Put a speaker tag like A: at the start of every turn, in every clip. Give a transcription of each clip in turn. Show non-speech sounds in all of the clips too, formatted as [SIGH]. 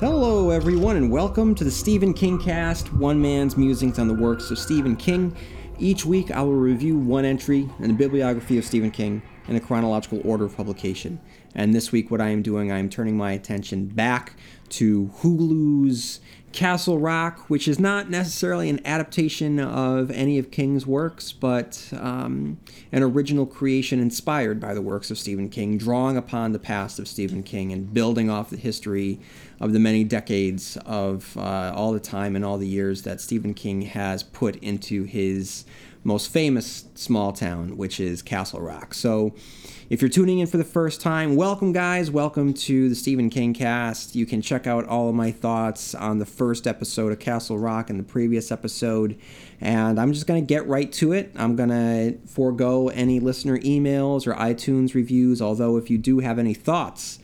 A: Hello, everyone, and welcome to the Stephen King Cast, one man's musings on the works of Stephen King. Each week, I will review one entry in the bibliography of Stephen King in a chronological order of publication. And this week, what I am doing, I am turning my attention back to Hulu's Castle Rock, which is not necessarily an adaptation of any of King's works, but um, an original creation inspired by the works of Stephen King, drawing upon the past of Stephen King and building off the history of the many decades of uh, all the time and all the years that Stephen King has put into his most famous small town, which is Castle Rock. So, if you're tuning in for the first time, welcome, guys. Welcome to the Stephen King cast. You can check out all of my thoughts on the first episode of Castle Rock and the previous episode. And I'm just going to get right to it. I'm going to forego any listener emails or iTunes reviews, although, if you do have any thoughts,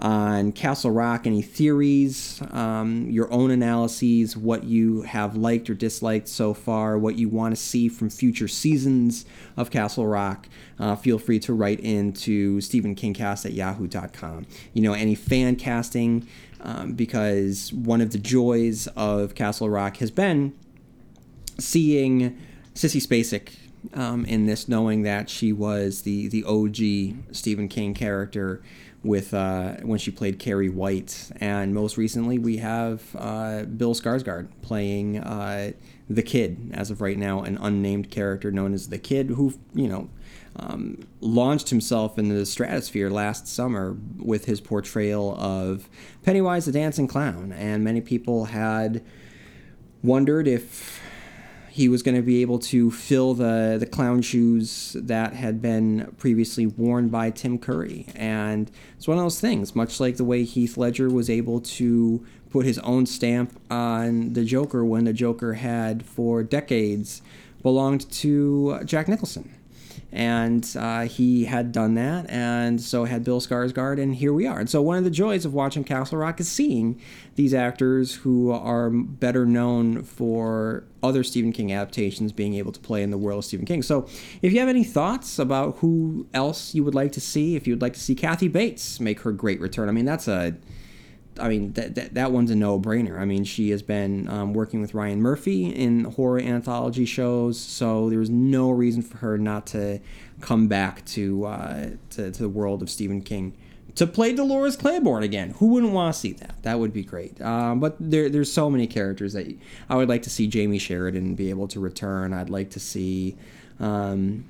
A: on Castle Rock, any theories, um, your own analyses, what you have liked or disliked so far, what you want to see from future seasons of Castle Rock, uh, feel free to write in into StephenKingcast at yahoo.com. You know, any fan casting, um, because one of the joys of Castle Rock has been seeing Sissy Spacek um, in this, knowing that she was the the OG Stephen King character with uh, when she played Carrie White, and most recently we have uh, Bill Skarsgård playing uh, the Kid. As of right now, an unnamed character known as the Kid, who you know um, launched himself into the stratosphere last summer with his portrayal of Pennywise the Dancing Clown, and many people had wondered if he was going to be able to fill the the clown shoes that had been previously worn by Tim Curry. And it's one of those things, much like the way Heath Ledger was able to put his own stamp on the Joker when the Joker had for decades belonged to Jack Nicholson and uh, he had done that, and so had Bill Skarsgård, and here we are. And so one of the joys of watching Castle Rock is seeing these actors who are better known for other Stephen King adaptations being able to play in the world of Stephen King. So if you have any thoughts about who else you would like to see, if you would like to see Kathy Bates make her great return, I mean that's a I mean, that, that, that one's a no brainer. I mean, she has been um, working with Ryan Murphy in horror anthology shows, so there was no reason for her not to come back to, uh, to, to, the world of Stephen King. To play Dolores Claiborne again. Who wouldn't want to see that? That would be great. Um, but there, there's so many characters that I would like to see Jamey Sheridan be able to return. I'd like to see. Um,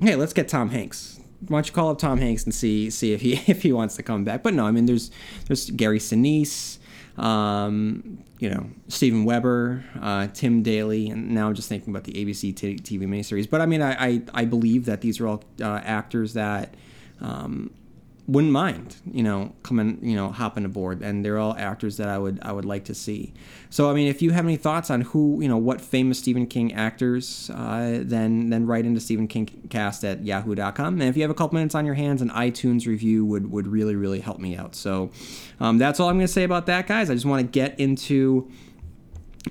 A: hey, let's get Tom Hanks why don't you call up Tom Hanks and see see if he [LAUGHS] if he wants to come back? But no, I mean there's there's Gary Sinise, um, you know Steven Weber, uh, Tim Daly, and now I'm just thinking about the ABC t- TV miniseries. But I mean I, I, I believe that these are all uh, actors that um, wouldn't mind, you know, coming, you know, hopping aboard. And they're all actors that I would I would like to see. So I mean, if you have any thoughts on who, you know, what famous Stephen King actors, uh, then then write into Stephen King cast at yahoo.com. And if you have a couple minutes on your hands, an iTunes review would would really really help me out. So um, that's all I'm going to say about that, guys. I just want to get into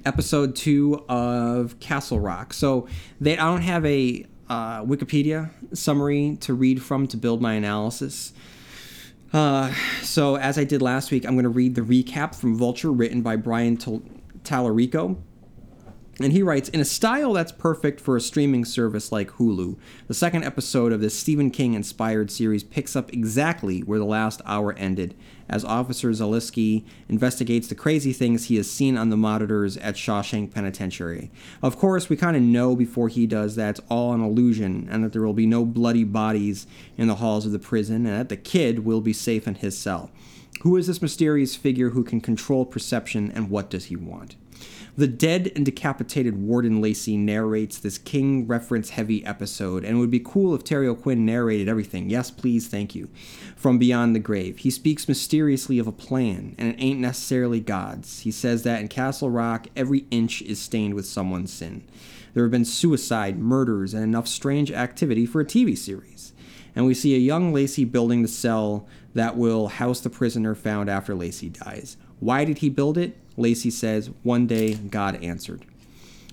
A: episode two of Castle Rock. So they I don't have a uh, Wikipedia summary to read from to build my analysis. Uh, so, as I did last week, I'm going to read the recap from Vulture written by Brian Tallerico. And he writes In a style that's perfect for a streaming service like Hulu, the second episode of this Stephen King inspired series picks up exactly where the last hour ended, as Officer Zaliski investigates the crazy things he has seen on the monitors at Shawshank Penitentiary. Of course, we kind of know before he does that it's all an illusion and that there will be no bloody bodies in the halls of the prison and that the kid will be safe in his cell. Who is this mysterious figure who can control perception and what does he want? The dead and decapitated Warden Lacey narrates this King reference heavy episode, and it would be cool if Terry O'Quinn narrated everything. Yes, please, thank you. From beyond the grave. He speaks mysteriously of a plan, and it ain't necessarily God's. He says that in Castle Rock, every inch is stained with someone's sin. There have been suicide, murders, and enough strange activity for a TV series. And we see a young Lacey building the cell that will house the prisoner found after Lacey dies. Why did he build it? Lacey says, One day God answered.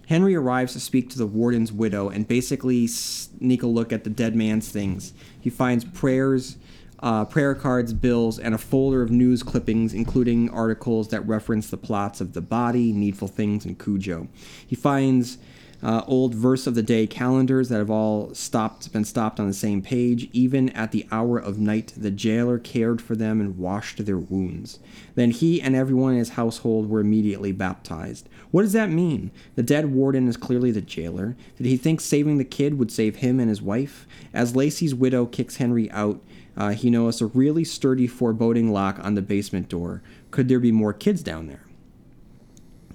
A: Henry arrives to speak to the warden's widow and basically sneak a look at the dead man's things. He finds prayers uh, prayer cards, bills, and a folder of news clippings, including articles that reference the plots of The Body, Needful Things, and Cujo. He finds uh, old verse of the day calendars that have all stopped, been stopped on the same page. Even at the hour of night, the jailer cared for them and washed their wounds. Then he and everyone in his household were immediately baptized. What does that mean? The dead warden is clearly the jailer. Did he think saving the kid would save him and his wife? As Lacey's widow kicks Henry out, uh, he noticed a really sturdy foreboding lock on the basement door. Could there be more kids down there?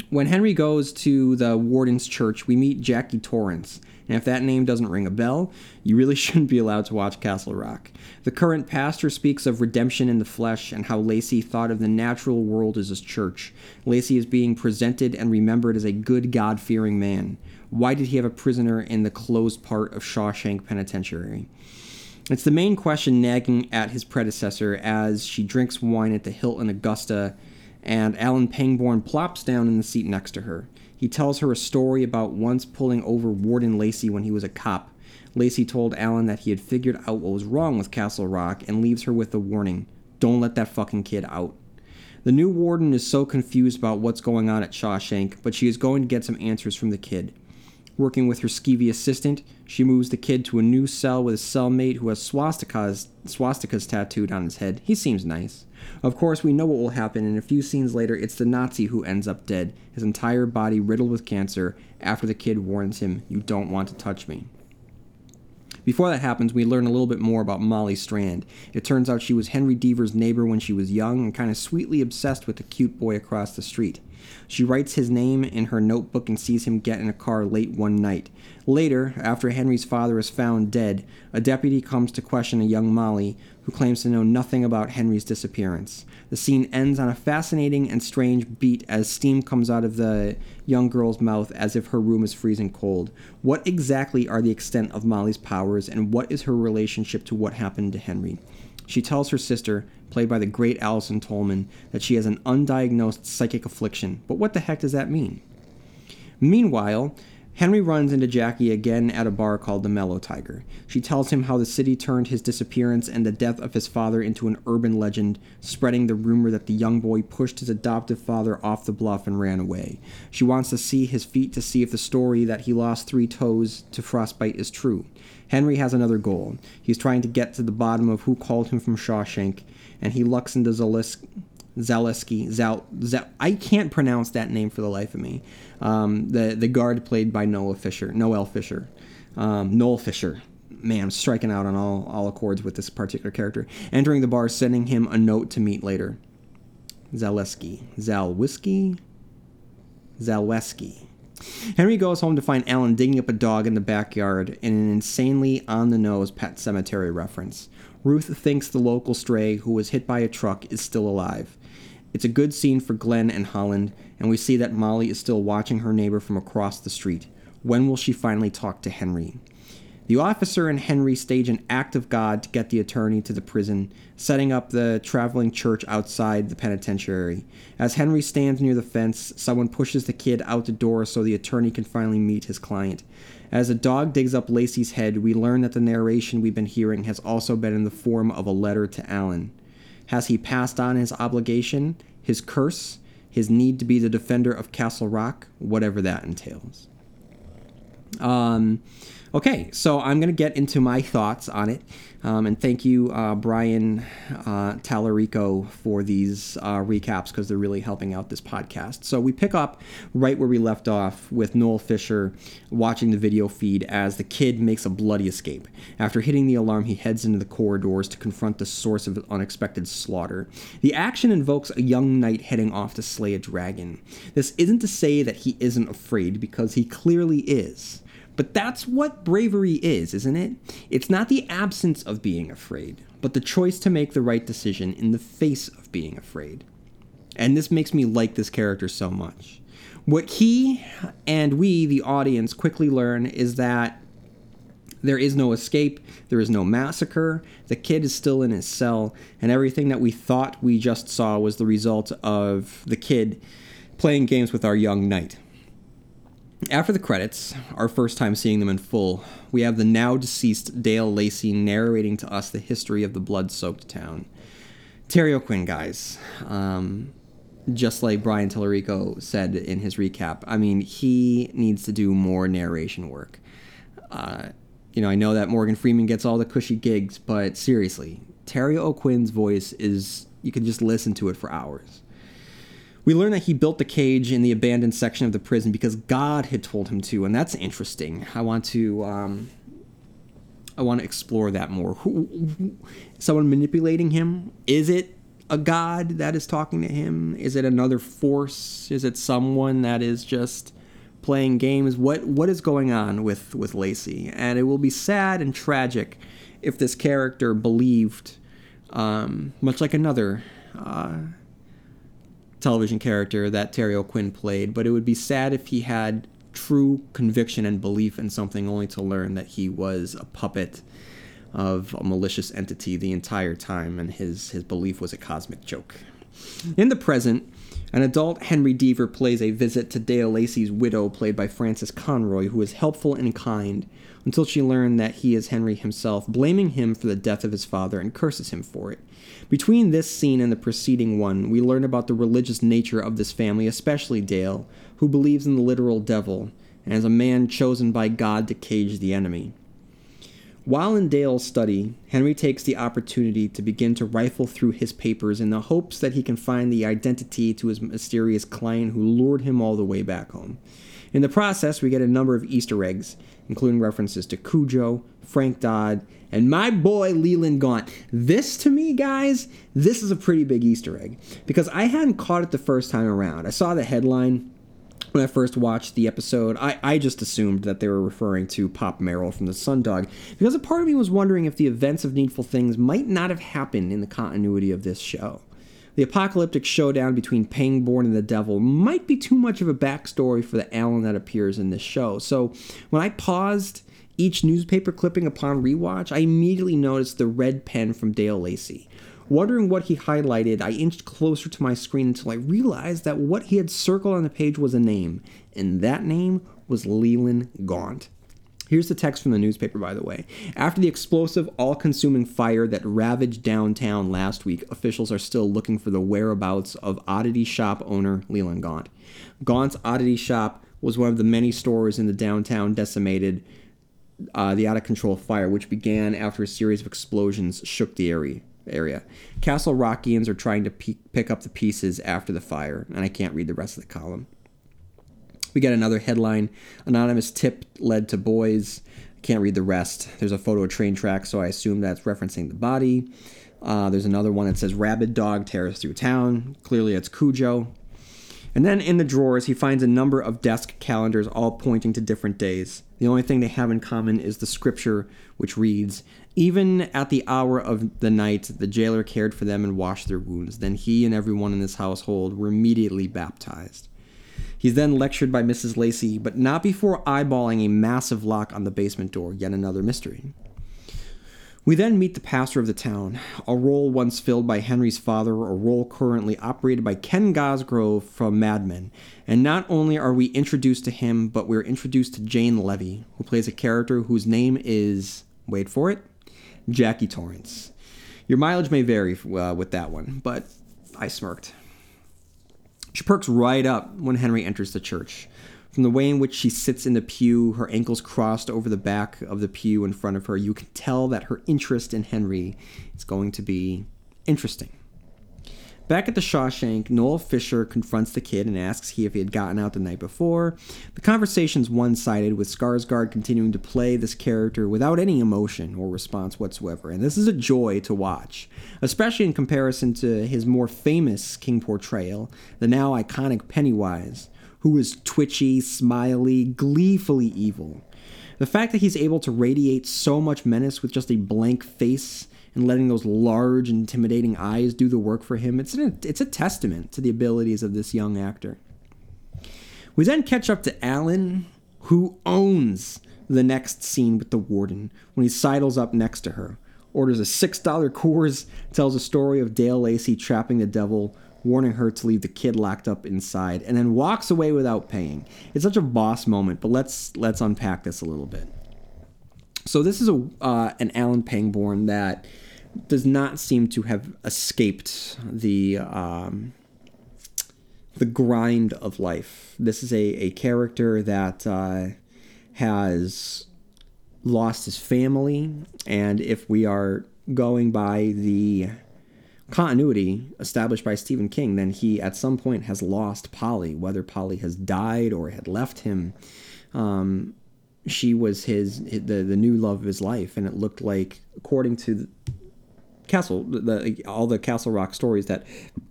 A: When Henry goes to the warden's church, we meet Jackie Torrance. And if that name doesn't ring a bell, you really [LAUGHS] shouldn't be allowed to watch Castle Rock. The current pastor speaks of redemption in the flesh and how Lacey thought of the natural world as his church. Lacey is being presented and remembered as a good, God fearing man. Why did he have a prisoner in the closed part of Shawshank Penitentiary? It's the main question nagging at his predecessor as she drinks wine at the Hilton Augusta, and Alan Pangborn plops down in the seat next to her. He tells her a story about once pulling over Warden Lacey when he was a cop. Lacey told Alan that he had figured out what was wrong with Castle Rock and leaves her with a warning don't let that fucking kid out. The new warden is so confused about what's going on at Shawshank, but she is going to get some answers from the kid. Working with her skeevy assistant, she moves the kid to a new cell with a cellmate who has swastikas, swastikas tattooed on his head. He seems nice. Of course, we know what will happen, and a few scenes later, it's the Nazi who ends up dead, his entire body riddled with cancer, after the kid warns him, You don't want to touch me. Before that happens, we learn a little bit more about Molly Strand. It turns out she was Henry Deaver's neighbor when she was young and kind of sweetly obsessed with the cute boy across the street. She writes his name in her notebook and sees him get in a car late one night. Later, after Henry's father is found dead, a deputy comes to question a young Molly who claims to know nothing about Henry's disappearance. The scene ends on a fascinating and strange beat as steam comes out of the young girl's mouth as if her room is freezing cold. What exactly are the extent of Molly's powers, and what is her relationship to what happened to Henry? She tells her sister, played by the great Allison Tolman, that she has an undiagnosed psychic affliction. But what the heck does that mean? Meanwhile, Henry runs into Jackie again at a bar called the Mellow Tiger. She tells him how the city turned his disappearance and the death of his father into an urban legend, spreading the rumor that the young boy pushed his adoptive father off the bluff and ran away. She wants to see his feet to see if the story that he lost three toes to frostbite is true. Henry has another goal. He's trying to get to the bottom of who called him from Shawshank, and he looks into Zaleski. Zaleski, Zal, Zal, I can't pronounce that name for the life of me. Um, the the guard played by Noah Fisher, Noel Fisher, um, Noel Fisher. Man, I'm striking out on all all accords with this particular character. Entering the bar, sending him a note to meet later. Zaleski, Zalwiski, Zalweski. Henry goes home to find Alan digging up a dog in the backyard in an insanely on the nose Pet Sematary reference. Ruth thinks the local stray who was hit by a truck is still alive. It's a good scene for Glenn and Holland, and we see that Molly is still watching her neighbor from across the street. When will she finally talk to Henry? The officer and Henry stage an act of God to get the attorney to the prison, setting up the traveling church outside the penitentiary. As Henry stands near the fence, someone pushes the kid out the door so the attorney can finally meet his client. As a dog digs up Lacey's head, we learn that the narration we've been hearing has also been in the form of a letter to Alan. Has he passed on his obligation, his curse, his need to be the defender of Castle Rock, whatever that entails? Um, Okay, so I'm going to get into my thoughts on it. Um, and thank you, uh, Brian uh, Tallerico, for these uh, recaps because they're really helping out this podcast. So we pick up right where we left off with Noel Fisher watching the video feed as the kid makes a bloody escape. After hitting the alarm, he heads into the corridors to confront the source of unexpected slaughter. The action invokes a young knight heading off to slay a dragon. This isn't to say that he isn't afraid because he clearly is. But that's what bravery is, isn't it? It's not the absence of being afraid, but the choice to make the right decision in the face of being afraid. And this makes me like this character so much. What he and we, the audience, quickly learn is that there is no escape, there is no massacre, the kid is still in his cell, and everything that we thought we just saw was the result of the kid playing games with our young knight. After the credits, our first time seeing them in full, we have the now deceased Dale Lacey narrating to us the history of the blood soaked town. Terry O'Quinn, guys. Um, just like Brian Tallerico said in his recap, I mean, he needs to do more narration work. Uh, you know, I know that Morgan Freeman gets all the cushy gigs, but seriously, Terry O'Quinn's voice is, you can just listen to it for hours. We learn that he built the cage in the abandoned section of the prison because God had told him to, and that's interesting. I want to, um, I want to explore that more. Who, who, someone manipulating him? Is it a God that is talking to him? Is it another force? Is it someone that is just playing games? What what is going on with with Lacey? And it will be sad and tragic if this character believed, um, much like another. Uh, television character that Terry O'Quinn played, but it would be sad if he had true conviction and belief in something only to learn that he was a puppet of a malicious entity the entire time and his, his belief was a cosmic joke. In the present, an adult Henry Deaver plays a visit to Dale Lacey's widow, played by Frances Conroy, who is helpful and kind until she learned that he is Henry himself, blaming him for the death of his father and curses him for it. Between this scene and the preceding one, we learn about the religious nature of this family, especially Dale, who believes in the literal devil and is a man chosen by God to cage the enemy. While in Dale's study, Henry takes the opportunity to begin to rifle through his papers in the hopes that he can find the identity to his mysterious client who lured him all the way back home. In the process, we get a number of Easter eggs, including references to Cujo, Frank Dodd, and my boy Leland Gaunt. This, to me, guys, this is a pretty big Easter egg because I hadn't caught it the first time around. I saw the headline when I first watched the episode. I, I just assumed that they were referring to Pop Merrill from the Sun Dog because a part of me was wondering if the events of Needful Things might not have happened in the continuity of this show. The apocalyptic showdown between Pangborn and the Devil might be too much of a backstory for the Alan that appears in this show. So when I paused each newspaper clipping upon rewatch, I immediately noticed the red pen from Dale Lacey. Wondering what he highlighted, I inched closer to my screen until I realized that what he had circled on the page was a name, and that name was Leland Gaunt. Here's the text from the newspaper, by the way. After the explosive, all consuming fire that ravaged downtown last week, officials are still looking for the whereabouts of oddity shop owner Leland Gaunt. Gaunt's oddity shop was one of the many stores in the downtown decimated uh, the out of control fire, which began after a series of explosions shook the area. Castle Rockians are trying to pick up the pieces after the fire, and I can't read the rest of the column. We get another headline Anonymous tip led to boys. I can't read the rest. There's a photo of train track, so I assume that's referencing the body. Uh, there's another one that says Rabid dog tears through town. Clearly, it's Cujo. And then in the drawers, he finds a number of desk calendars all pointing to different days. The only thing they have in common is the scripture, which reads Even at the hour of the night, the jailer cared for them and washed their wounds. Then he and everyone in his household were immediately baptized. He's then lectured by Mrs. Lacey, but not before eyeballing a massive lock on the basement door, yet another mystery. We then meet the pastor of the town, a role once filled by Henry's father, a role currently operated by Ken Cosgrove from Mad Men. And not only are we introduced to him, but we're introduced to Jane Levy, who plays a character whose name is, wait for it, Jackie Torrance. Your mileage may vary uh, with that one, but I smirked. She perks right up when Henry enters the church. From the way in which she sits in the pew, her ankles crossed over the back of the pew in front of her, you can tell that her interest in Henry is going to be interesting. Back at the Shawshank, Noel Fisher confronts the kid and asks he if he had gotten out the night before. The conversation's one sided, with Skarsgård continuing to play this character without any emotion or response whatsoever, and this is a joy to watch, especially in comparison to his more famous King portrayal, the now iconic Pennywise, who was twitchy, smiley, gleefully evil. The fact that he's able to radiate so much menace with just a blank face and letting those large, intimidating eyes do the work for him, it's, an, it's a testament to the abilities of this young actor. We then catch up to Alan, who owns the next scene with the warden when he sidles up next to her, orders a $6 Coors, tells a story of Dale Lacey trapping the devil warning her to leave the kid locked up inside, and then walks away without paying. It's such a boss moment, but let's let's unpack this a little bit. So this is a uh, an Alan Pangborn that does not seem to have escaped the um, the grind of life. This is a, a character that uh, has lost his family, and if we are going by the continuity established by Stephen King, then he at some point has lost Polly, whether Polly has died or had left him. Um, she was his, the the new love of his life, and it looked like, according to Castle, the, all the Castle Rock stories that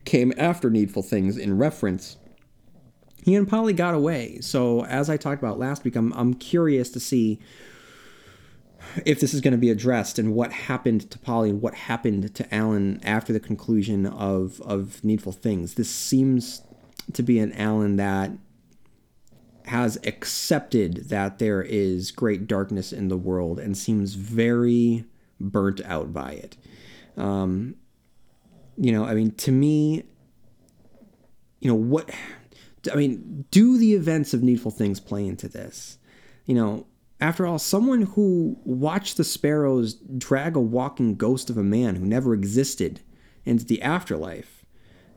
A: came after Needful Things in reference, he and Polly got away. So as I talked about last week, I'm I'm curious to see if this is going to be addressed and what happened to Polly and what happened to Alan after the conclusion of of Needful Things. This seems to be an Alan that has accepted that there is great darkness in the world and seems very burnt out by it. Um, you know, I mean, to me, you know, what, I mean, do the events of Needful Things play into this? You know, after all, someone who watched the sparrows drag a walking ghost of a man who never existed into the afterlife,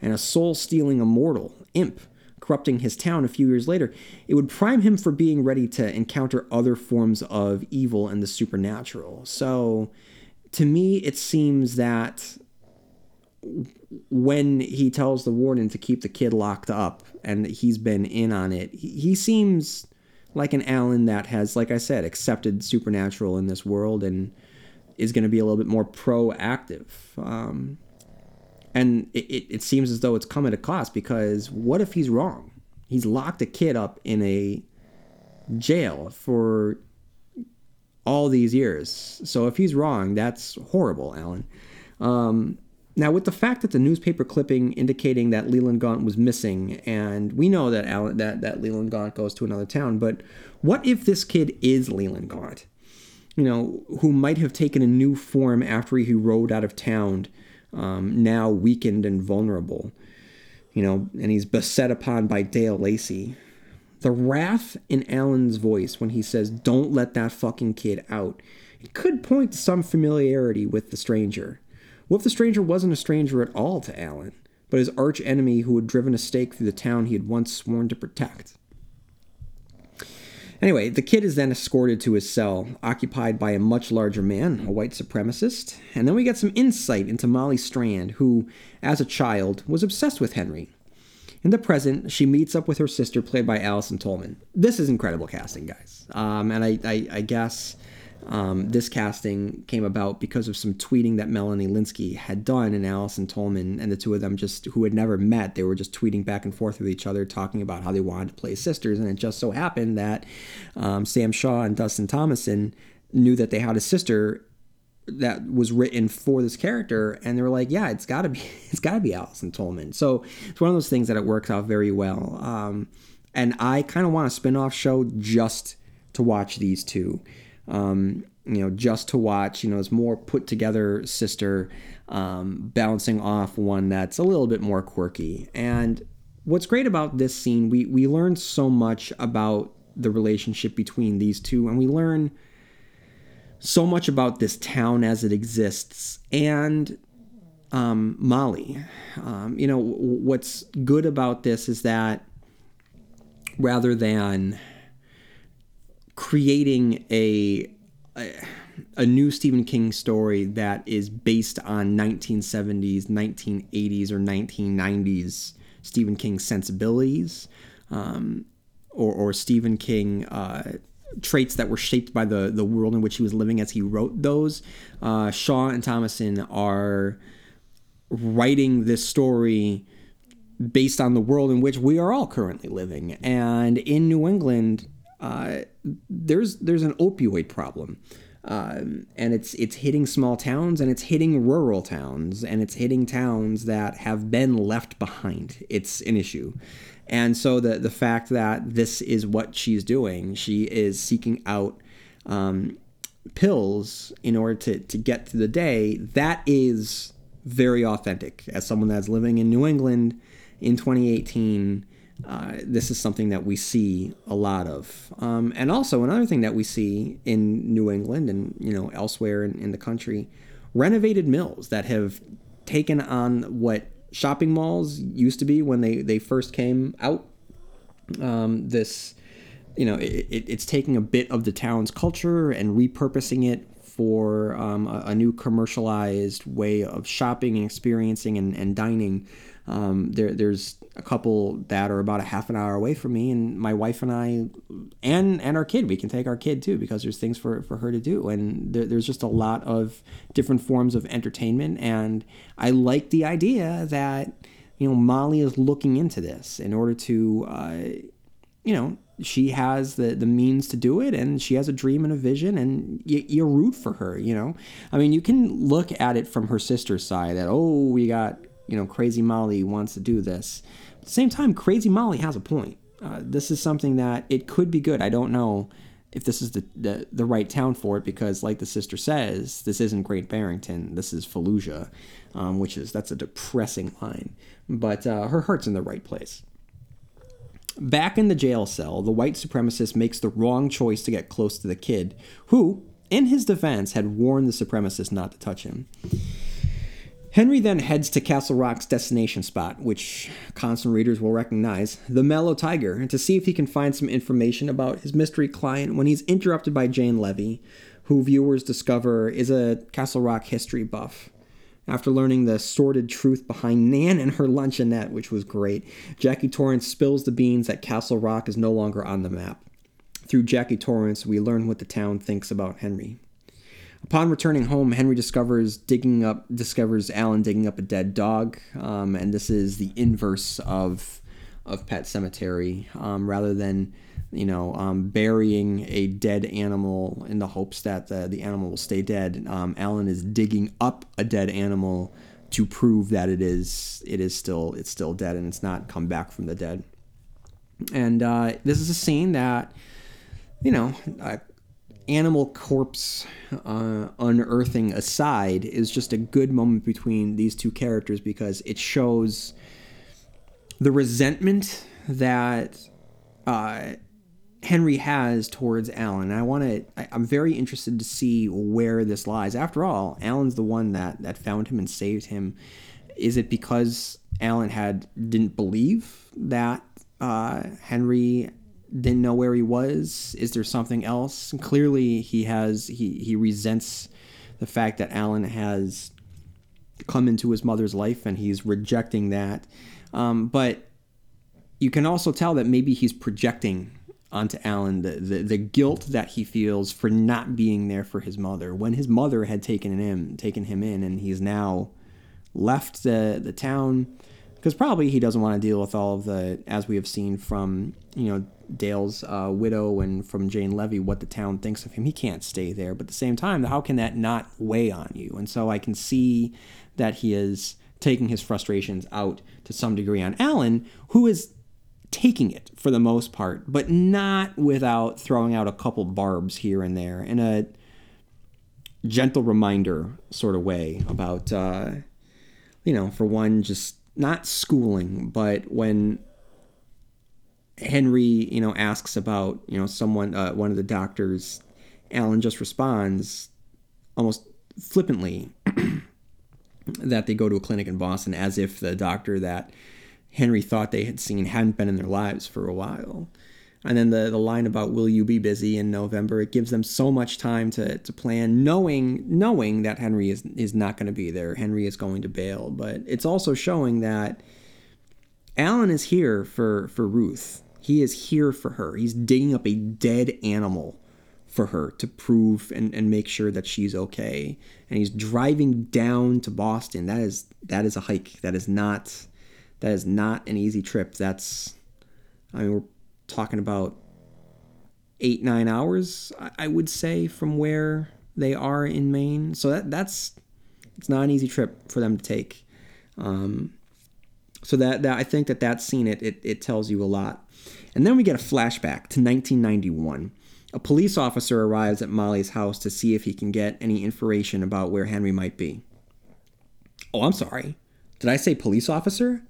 A: and a soul stealing immortal, imp, corrupting his town a few years later, it would prime him for being ready to encounter other forms of evil and the supernatural. So, to me, it seems that when he tells the warden to keep the kid locked up and he's been in on it, he seems like an Alan that has, like I said, accepted supernatural in this world and is going to be a little bit more proactive. Um, and it, it, it seems as though it's come at a cost because what if he's wrong? He's locked a kid up in a jail for all these years. So if he's wrong, that's horrible, Alan. Um, now, with the fact that the newspaper clipping indicating that Leland Gaunt was missing, and we know that Alan, that that Leland Gaunt goes to another town, but what if this kid is Leland Gaunt? You know, who might have taken a new form after he rode out of town, um, now weakened and vulnerable. You know, and he's beset upon by Dale Lacey. The wrath in Alan's voice when he says, "Don't let that fucking kid out," it could point to some familiarity with the stranger. What if the stranger wasn't a stranger at all to Alan, but his arch enemy who had driven a stake through the town he had once sworn to protect? Anyway, the kid is then escorted to his cell, occupied by a much larger man, a white supremacist, and then we get some insight into Molly Strand, who, as a child, was obsessed with Henry. In the present, she meets up with her sister, played by Allison Tolman. This is incredible casting, guys. Um, and I, I, I guess um, this casting came about because of some tweeting that Melanie Lynskey had done, and Allison Tolman and the two of them just who had never met, they were just tweeting back and forth with each other, talking about how they wanted to play sisters. And it just so happened that um, Sam Shaw and Dustin Thomason knew that they had a sister that was written for this character. And they were like yeah it's got to be [LAUGHS] it's got to be allison tolman. So it's one of those things that it works out very well. Um, and i kind of want a spin-off show just to watch these two um, you know, just to watch, you know, this more put together sister um, bouncing off one that's a little bit more quirky. And what's great about this scene, we we learn so much about the relationship between these two, and we learn so much about this town as it exists and um, Molly. Um, you know, what's good about this is that rather than creating a, a, a new Stephen King story that is based on 1970s, 1980s, or 1990s Stephen King sensibilities, um, or, or Stephen King uh, traits that were shaped by the the world in which he was living as he wrote those. Uh, Shaw and Thomason are writing this story based on the world in which we are all currently living, and in New England uh, there's there's an opioid problem. Um, and it's it's hitting small towns and it's hitting rural towns and it's hitting towns that have been left behind. It's an issue, and so the the fact that this is what she's doing, she is seeking out um, pills in order to to get through the day. That is very authentic. As someone that's living in New England in 2018, uh, this is something that we see a lot of. Um, and also another thing that we see in New England and you know elsewhere in, in the country, renovated mills that have taken on what shopping malls used to be when they, they first came out. Um, this, you know, it, it, it's taking a bit of the town's culture and repurposing it for um, a, a, new commercialized way of shopping and experiencing and, and dining. Um, there, there's a couple that are about a half an hour away from me, and my wife and I, and and our kid, we can take our kid too because there's things for for her to do, and there, there's just a lot of different forms of entertainment, and I like the idea that you know Molly is looking into this in order to, uh, you know, she has the the means to do it and she has a dream and a vision and you, you root for her you know? I mean you can look at it from her sister's side that oh we got you know, Crazy Molly wants to do this. At the same time, Crazy Molly has a point. Uh, this is something that it could be good. I don't know if this is the, the, the right town for it because, like the sister says, this isn't Great Barrington. This is Fallujah, um, which is that's a depressing line. But uh, her heart's in the right place. Back in the jail cell, the white supremacist makes the wrong choice to get close to the kid, who, in his defense, had warned the supremacist not to touch him. Henry then heads to Castle Rock's destination spot, which constant readers will recognize, the Mellow Tiger, to see if he can find some information about his mystery client when he's interrupted by Jane Levy, who viewers discover is a Castle Rock history buff. After learning the sordid truth behind Nan and her luncheonette, which was great, Jackie Torrance spills the beans that Castle Rock is no longer on the map. Through Jackie Torrance, we learn what the town thinks about Henry. Upon returning home, Henry discovers digging up discovers Alan digging up a dead dog, um, and this is the inverse of of Pet Sematary. Um, rather than you know um, burying a dead animal in the hopes that the, the animal will stay dead, um, Alan is digging up a dead animal to prove that it is it is still it's still dead and it's not come back from the dead. And uh, this is a scene that you know. Animal corpse uh, unearthing aside is just a good moment between these two characters because it shows the resentment that uh, Henry has towards Alan. I want to. I'm very interested to see where this lies. After all, Alan's the one that that found him and saved him. Is it because Alan had didn't believe that uh, Henry didn't know where he was? Is there something else? clearly, he has he he resents the fact that Alan has come into his mother's life and he's rejecting that. Um, but you can also tell that maybe he's projecting onto Alan the, the, the guilt that he feels for not being there for his mother when his mother had taken him taken him in and he's now left the the town because probably he doesn't want to deal with all of the as we have seen from you know Dale's uh, widow and from Jane Levy what the town thinks of him. He can't stay there, but at the same time, how can that not weigh on you? And so I can see that he is taking his frustrations out to some degree on Alan, who is taking it for the most part, but not without throwing out a couple barbs here and there in a gentle reminder sort of way about, uh, you know, for one, just not schooling, but when Henry, you know, asks about, you know, someone, uh, one of the doctors, Alan just responds almost flippantly [CLEARS THROAT] that they go to a clinic in Boston as if the doctor that Henry thought they had seen hadn't been in their lives for a while. And then the, the line about will you be busy in November, it gives them so much time to, to plan, knowing knowing that Henry is is not going to be there. Henry is going to bail. But it's also showing that Alan is here for, for Ruth. He is here for her. He's digging up a dead animal for her to prove and, and make sure that she's okay. And he's driving down to Boston. That is that is a hike. That is not that is not an easy trip. That's I mean we're talking about eight nine hours I would say from where they are in Maine. So that that's it's not an easy trip for them to take. Um, so that, that I think that that scene it, it it tells you a lot. And then we get a flashback to 1991. A police officer arrives at Molly's house to see if he can get any information about where Henry might be. Oh, I'm sorry. Did I say police officer?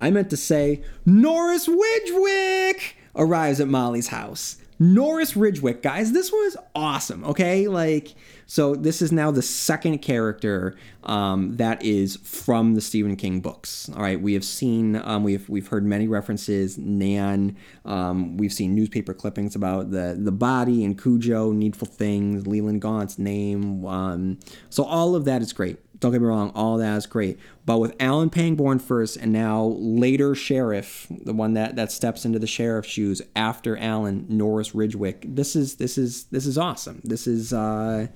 A: I meant to say Norris Ridgwick arrives at Molly's house. Norris Ridgwick, guys, this was awesome. Okay, like so this is now the second character um, that is from the Stephen King books. All right, we have seen um, we've we've heard many references. Nan, um, we've seen newspaper clippings about the the body and Cujo, Needful Things, Leland Gaunt's name. Um, so all of that is great. Don't get me wrong, all that is great. But with Alan Pangborn first and now later sheriff, the one that, that steps into the sheriff's shoes after Alan, Norris Ridgwick, this is this is this is awesome. This is uh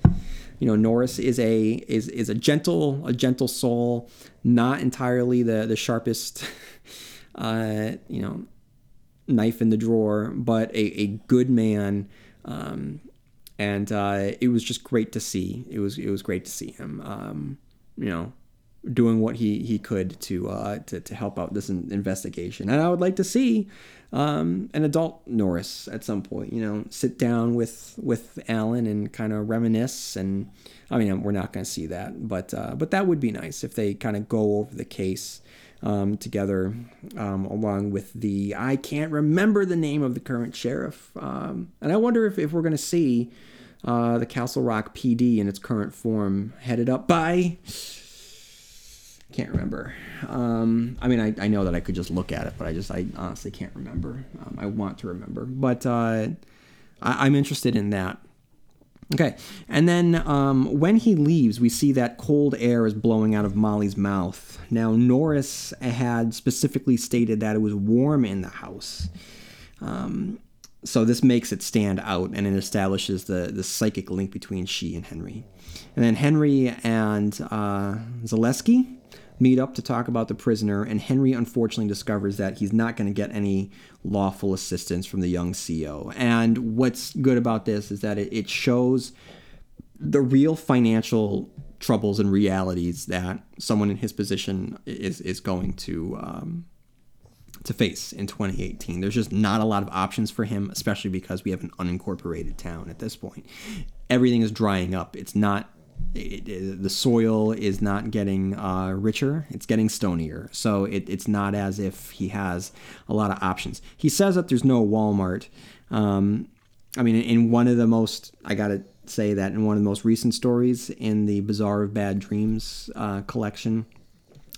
A: you know, Norris is a is is a gentle a gentle soul, not entirely the the sharpest [LAUGHS] uh, you know, knife in the drawer, but a, a good man. Um, and uh, it was just great to see. It was it was great to see him. Um, you know, doing what he he could to uh, to to help out this investigation. And I would like to see um, an adult Norris at some point. You know, sit down with with Alan and kind of reminisce. And I mean, we're not going to see that, but uh, but that would be nice if they kind of go over the case. Um, together, um, along with the I can't remember the name of the current sheriff, um, and I wonder if, if we're going to see uh, the Castle Rock PD in its current form, headed up by. Can't remember. Um, I mean, I, I know that I could just look at it, but I just I honestly can't remember. Um, I want to remember, but uh, I, am interested in that. Okay, and then um, when he leaves, we see that cold air is blowing out of Molly's mouth. Now Norris had specifically stated that it was warm in the house. Um, so this makes it stand out and it establishes the, the psychic link between she and Henry. And then Henry and uh, Zaleski meet up to talk about the prisoner, and Henry unfortunately discovers that he's not going to get any lawful assistance from the young CEO. And what's good about this is that it, it shows the real financial troubles and realities that someone in his position is, is going to um, to face in 2018. There's just not a lot of options for him, especially because we have an unincorporated town at this point. Everything is drying up. It's not. It, it, the soil is not getting uh, richer; it's getting stonier. So it, it's not as if he has a lot of options. He says that there's no Walmart. Um, I mean, in one of the most, I gotta say that in one of the most recent stories in the Bazaar of Bad Dreams uh, collection,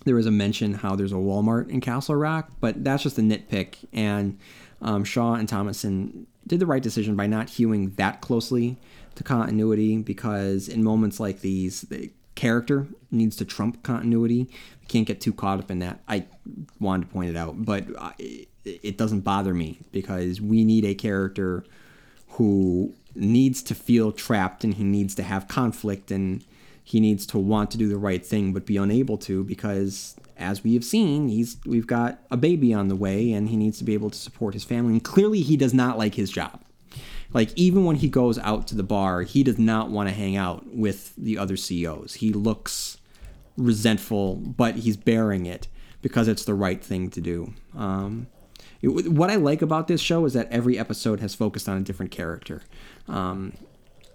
A: there was a mention how there's a Walmart in Castle Rock, but that's just a nitpick. And um, Shaw and Thomason did the right decision by not hewing that closely to continuity because in moments like these, the character needs to trump continuity. We can't get too caught up in that. I wanted to point it out, but it doesn't bother me because we need a character who needs to feel trapped and he needs to have conflict and he needs to want to do the right thing but be unable to because as we have seen he's we've got a baby on the way and he needs to be able to support his family and clearly he does not like his job like even when he goes out to the bar he does not want to hang out with the other CEOs. he looks resentful but he's bearing it because it's the right thing to do. Um, it, what I like about this show is that every episode has focused on a different character. Um,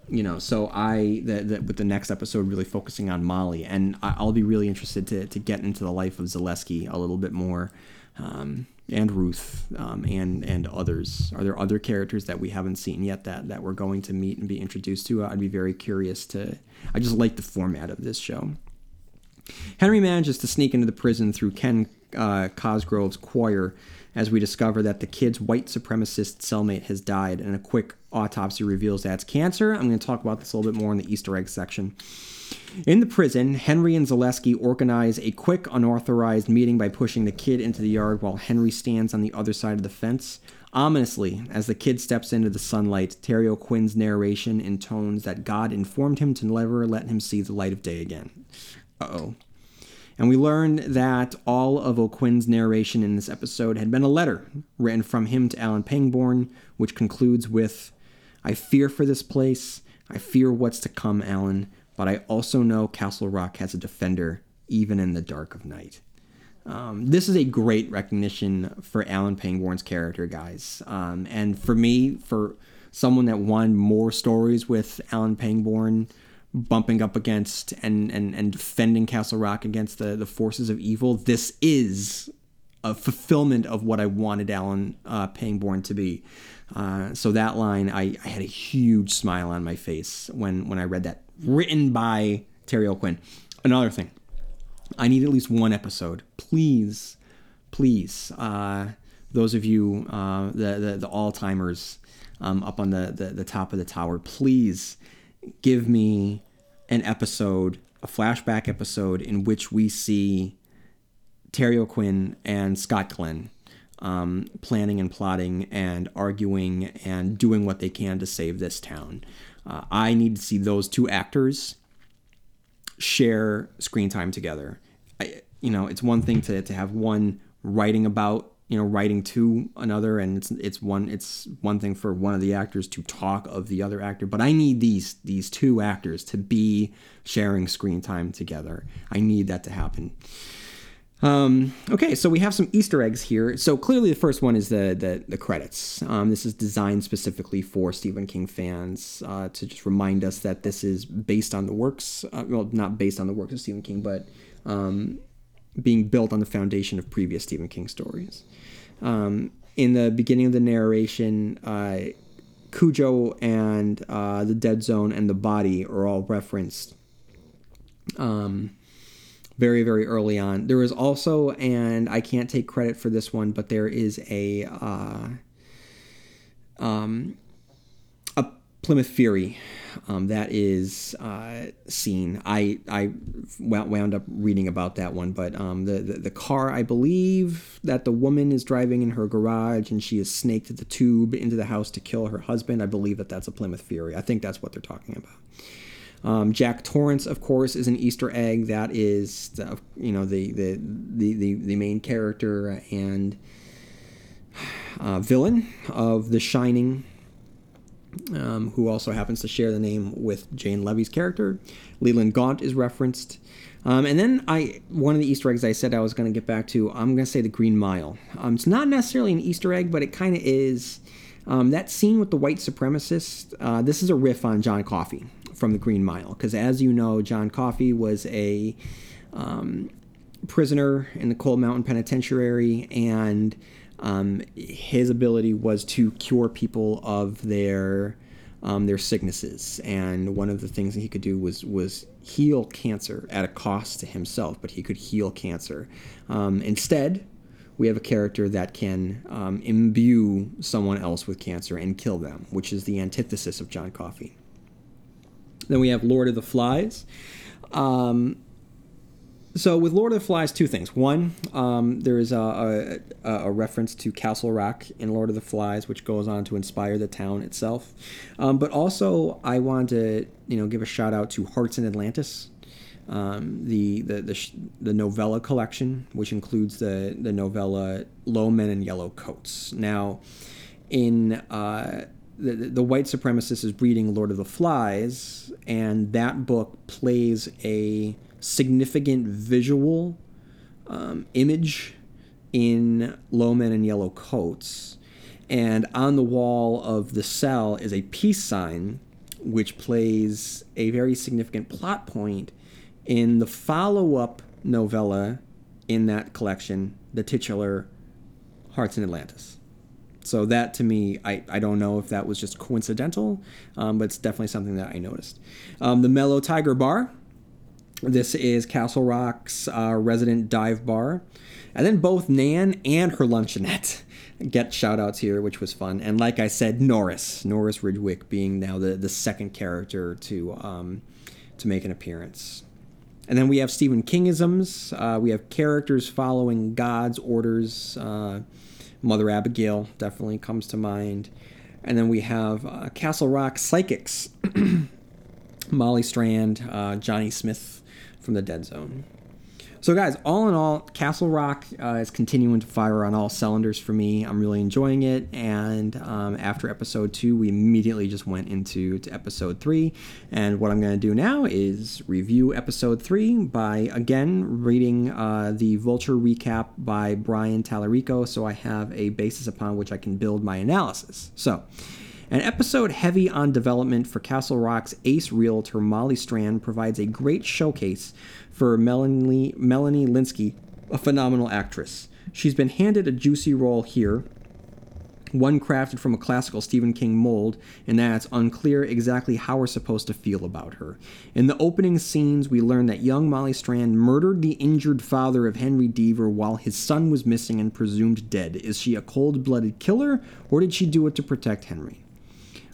A: you know, so I the, the, with the next episode really focusing on Molly, and I, will be really interested to to get into the life of Zaleski a little bit more, um, and Ruth, um, and and others. Are there other characters that we haven't seen yet that that we're going to meet and be introduced to? I'd be very curious to. I just like the format of this show. Henry manages to sneak into the prison through Ken uh, Cosgrove's choir as we discover that the kid's white supremacist cellmate has died, and a quick autopsy reveals that it's cancer. I'm going to talk about this a little bit more in the Easter egg section. In the prison, Henry and Zaleski organize a quick, unauthorized meeting by pushing the kid into the yard while Henry stands on the other side of the fence. Ominously, as the kid steps into the sunlight, Terry O'Quinn's narration intones that God informed him to never let him see the light of day again. Uh oh. And we learned that all of O'Quinn's narration in this episode had been a letter written from him to Alan Pangborn, which concludes with I fear for this place. I fear what's to come, Alan, but I also know Castle Rock has a defender, even in the dark of night. Um, this is a great recognition for Alan Pangborn's character, guys. Um, and for me, for someone that wanted more stories with Alan Pangborn, bumping up against and and and defending Castle Rock against the the forces of evil. This is a fulfillment of what I wanted Alan uh, Pangborn to be. Uh, so that line, I, I had a huge smile on my face when when I read that, written by Terry O'Quinn. Another thing, I need at least one episode, please, please. Uh, those of you, uh, the the, the all timers um, up on the, the the top of the tower, please give me an episode, a flashback episode in which we see Terry O'Quinn and Scott Glenn um, planning and plotting and arguing and doing what they can to save this town. Uh, I need to see those two actors share screen time together. I, you know, it's one thing to, to have one writing about you know writing to another and it's it's one it's one thing for one of the actors to talk of the other actor but i need these these two actors to be sharing screen time together i need that to happen um, okay, so we have some Easter eggs here. So clearly, the first one is the the, the credits. Um, this is designed specifically for Stephen King fans uh, to just remind us that this is based on the works. Uh, well, not based on the works of Stephen King, but um, being built on the foundation of previous Stephen King stories. Um, in the beginning of the narration, uh, Cujo and uh, the Dead Zone and the Body are all referenced um, very, very early on. There is also, and I can't take credit for this one, but there is a uh, um, Plymouth Fury um, that is uh, seen. I I wound up reading about that one, but um, the, the, the car I believe that the woman is driving in her garage and she is snaked the tube into the house to kill her husband. I believe that that's a Plymouth Fury. I think that's what they're talking about. Um, Jack Torrance, of course, is an Easter egg. That is, the, you know, the, the the, the the main character and uh, villain of The Shining um, who also happens to share the name with Jane Levy's character. Leland Gaunt is referenced. Um, and then I one of the Easter eggs I said I was going to get back to, I'm going to say the Green Mile. Um, it's not necessarily an Easter egg, but it kind of is. Um, that scene with the white supremacist, uh, this is a riff on John Coffey from the Green Mile. Because as you know, John Coffey was a um, prisoner in the Cold Mountain Penitentiary and um, his ability was to cure people of their um, their sicknesses, and one of the things that he could do was was heal cancer at a cost to himself, but he could heal cancer. Um, instead, we have a character that can um, imbue someone else with cancer and kill them, which is the antithesis of John Coffey. Then we have Lord of the Flies. Um, so with Lord of the Flies, two things. One, um, there is a, a, a, reference to Castle Rock in Lord of the Flies, which goes on to inspire the town itself. Um, but also, I want to you know give a shout out to Hearts in Atlantis, um, the the, the the novella collection, which includes the the novella Low Men in Yellow Coats. Now, in uh, the, the white supremacist is reading Lord of the Flies, and that book plays a significant visual um, image in low men in yellow coats. And on the wall of the cell is a peace sign, which plays a very significant plot point in the follow up novella in that collection, the titular Hearts in Atlantis. So that to me, I, I don't know if that was just coincidental, um, but it's definitely something that I noticed. Um, the Mellow Tiger Bar this is Castle Rock's uh, resident dive bar. And then both Nan and her luncheonette [LAUGHS] get shout outs here, which was fun. And like I said, Norris, Norris Ridgwick being now the, the second character to, um, to make an appearance. And then we have Stephen Kingisms. Uh, we have characters following God's orders. Uh, Mother Abigail definitely comes to mind. And then we have uh, Castle Rock Psychics. [CLEARS THROAT] Molly Strand, uh, Johnny Smith, from the dead zone. So, guys, all in all, Castle Rock uh, is continuing to fire on all cylinders for me. I'm really enjoying it. And um, after episode two, we immediately just went into to episode three. And what I'm going to do now is review episode three by, again, reading uh, the Vulture recap by Brian Tallerico so I have a basis upon which I can build my analysis. So, An episode heavy on development for Castle Rock's ace realtor Molly Strand provides a great showcase for Melanie, Melanie Lynskey, a phenomenal actress. She's been handed a juicy role here, one crafted from a classical Stephen King mold, and that it's unclear exactly how we're supposed to feel about her. In the opening scenes, we learn that young Molly Strand murdered the injured father of Henry Deaver while his son was missing and presumed dead. Is she a cold blooded killer, or did she do it to protect Henry?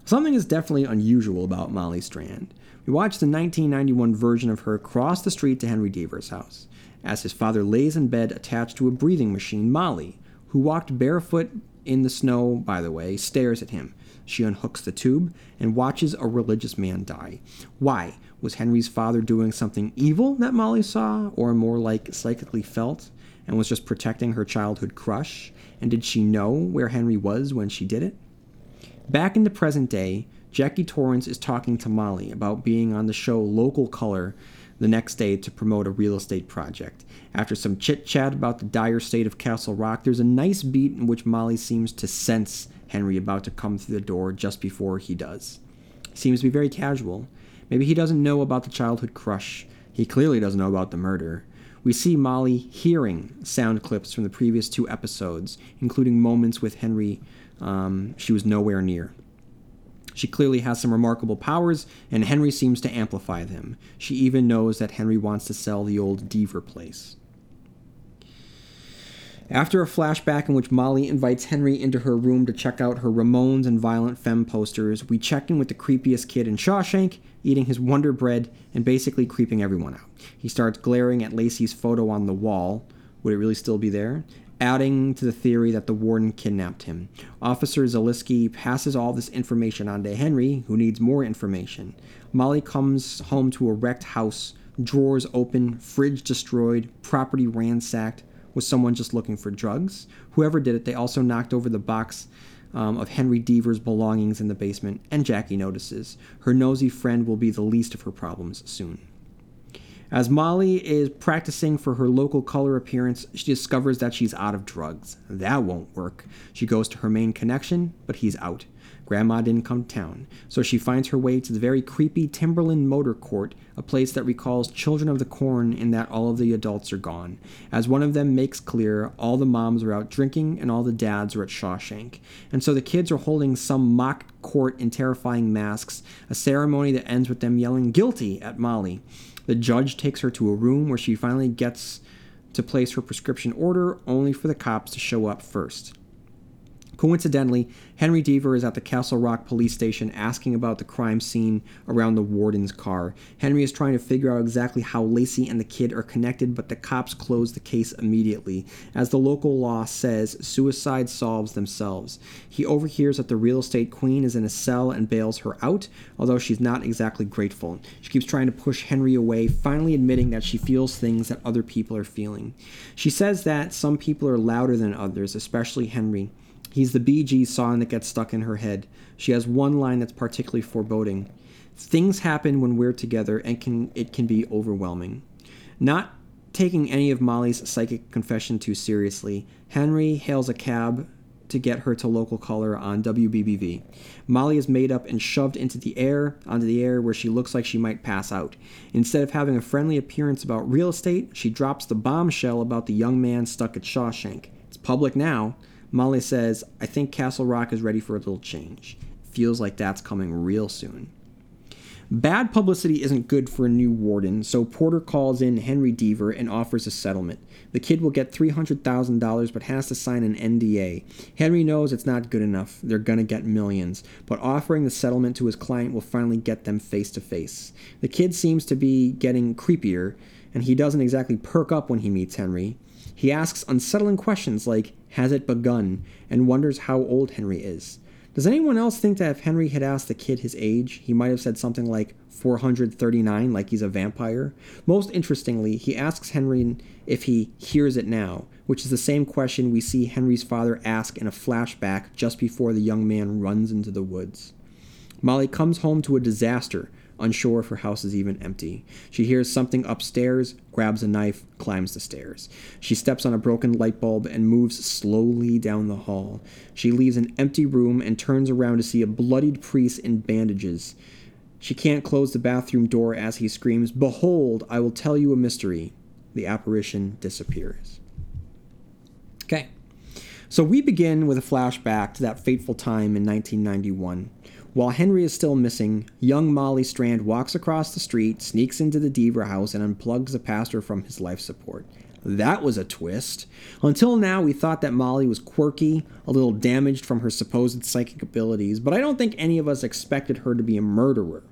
A: Something is definitely unusual about Molly Strand. We watch the 1991 version of her cross the street to Henry Deaver's house. As his father lays in bed attached to a breathing machine, Molly, who walked barefoot in the snow, by the way, stares at him. She unhooks the tube and watches a religious man die. Why? Was Henry's father doing something evil that Molly saw, or more like psychically felt, and was just protecting her childhood crush? And did she know where Henry was when she did it? Back in the present day, Jackie Torrance is talking to Molly about being on the show Local Color the next day to promote a real estate project. After some chit chat about the dire state of Castle Rock, there's a nice beat in which Molly seems to sense Henry about to come through the door just before he does. Seems to be very casual. Maybe he doesn't know about the childhood crush. He clearly doesn't know about the murder. We see Molly hearing sound clips from the previous two episodes, including moments with Henry um, she was nowhere near. She clearly has some remarkable powers, and Henry seems to amplify them. She even knows that Henry wants to sell the old Deaver place. After a flashback in which Molly invites Henry into her room to check out her Ramones and Violent Femme posters, we check in with the creepiest kid in Shawshank, eating his Wonder Bread and basically creeping everyone out. He starts glaring at Lacey's photo on the wall. Would it really still be there? Adding to the theory that the warden kidnapped him. Officer Zalewski passes all this information on to Henry, who needs more information. Molly comes home to a wrecked house, drawers open, fridge destroyed, property ransacked. Was someone just looking for drugs? Whoever did it, they also knocked over the box um, of Henry Deaver's belongings in the basement, and Jackie notices. Her nosy friend will be the least of her problems soon. As Molly is practicing for her local color appearance, she discovers that she's out of drugs. That won't work. She goes to her main connection, but he's out. Grandma didn't come to town, so she finds her way to the very creepy Timberland Motor Court, a place that recalls Children of the Corn in that all of the adults are gone. As one of them makes clear, all the moms are out drinking and all the dads are at Shawshank. And so the kids are holding some mock court in terrifying masks, a ceremony that ends with them yelling guilty at Molly. The judge takes her to a room where she finally gets to place her prescription order, only for the cops to show up first. Coincidentally, Henry Deaver is at the Castle Rock police station asking about the crime scene around the warden's car. Henry is trying to figure out exactly how Lacey and the kid are connected, but the cops close the case immediately. As the local law says, suicide solves themselves. He overhears that the real estate queen is in a cell and bails her out, although she's not exactly grateful. She keeps trying to push Henry away, finally admitting that she feels things that other people are feeling. She says that some people are louder than others, especially Henry. He's the Gees song that gets stuck in her head. She has one line that's particularly foreboding. Things happen when we're together and can it can be overwhelming. Not taking any of Molly's psychic confession too seriously, Henry hails a cab to get her to local color on WBBV. Molly is made up and shoved into the air, onto the air where she looks like she might pass out. Instead of having a friendly appearance about real estate, she drops the bombshell about the young man stuck at Shawshank. It's public now. Molly says, I think Castle Rock is ready for a little change. Feels like that's coming real soon. Bad publicity isn't good for a new warden, so Porter calls in Henry Deaver and offers a settlement. The kid will get $300,000 but has to sign an NDA. Henry knows it's not good enough, they're gonna get millions, but offering the settlement to his client will finally get them face to face. The kid seems to be getting creepier, and he doesn't exactly perk up when he meets Henry. He asks unsettling questions like, Has it begun? and wonders how old Henry is. Does anyone else think that if Henry had asked the kid his age, he might have said something like 439, like he's a vampire? Most interestingly, he asks Henry if he hears it now, which is the same question we see Henry's father ask in a flashback just before the young man runs into the woods. Molly comes home to a disaster unsure if her house is even empty. She hears something upstairs, grabs a knife, climbs the stairs. She steps on a broken light bulb and moves slowly down the hall. She leaves an empty room and turns around to see a bloodied priest in bandages. She can't close the bathroom door as he screams, Behold, I will tell you a mystery. The apparition disappears. Okay. So we begin with a flashback to that fateful time in 1991. While Henry is still missing, young Molly Strand walks across the street, sneaks into the Deaver house, and unplugs the pastor from his life support. That was a twist. Until now, we thought that Molly was quirky, a little damaged from her supposed psychic abilities, but I don't think any of us expected her to be a murderer.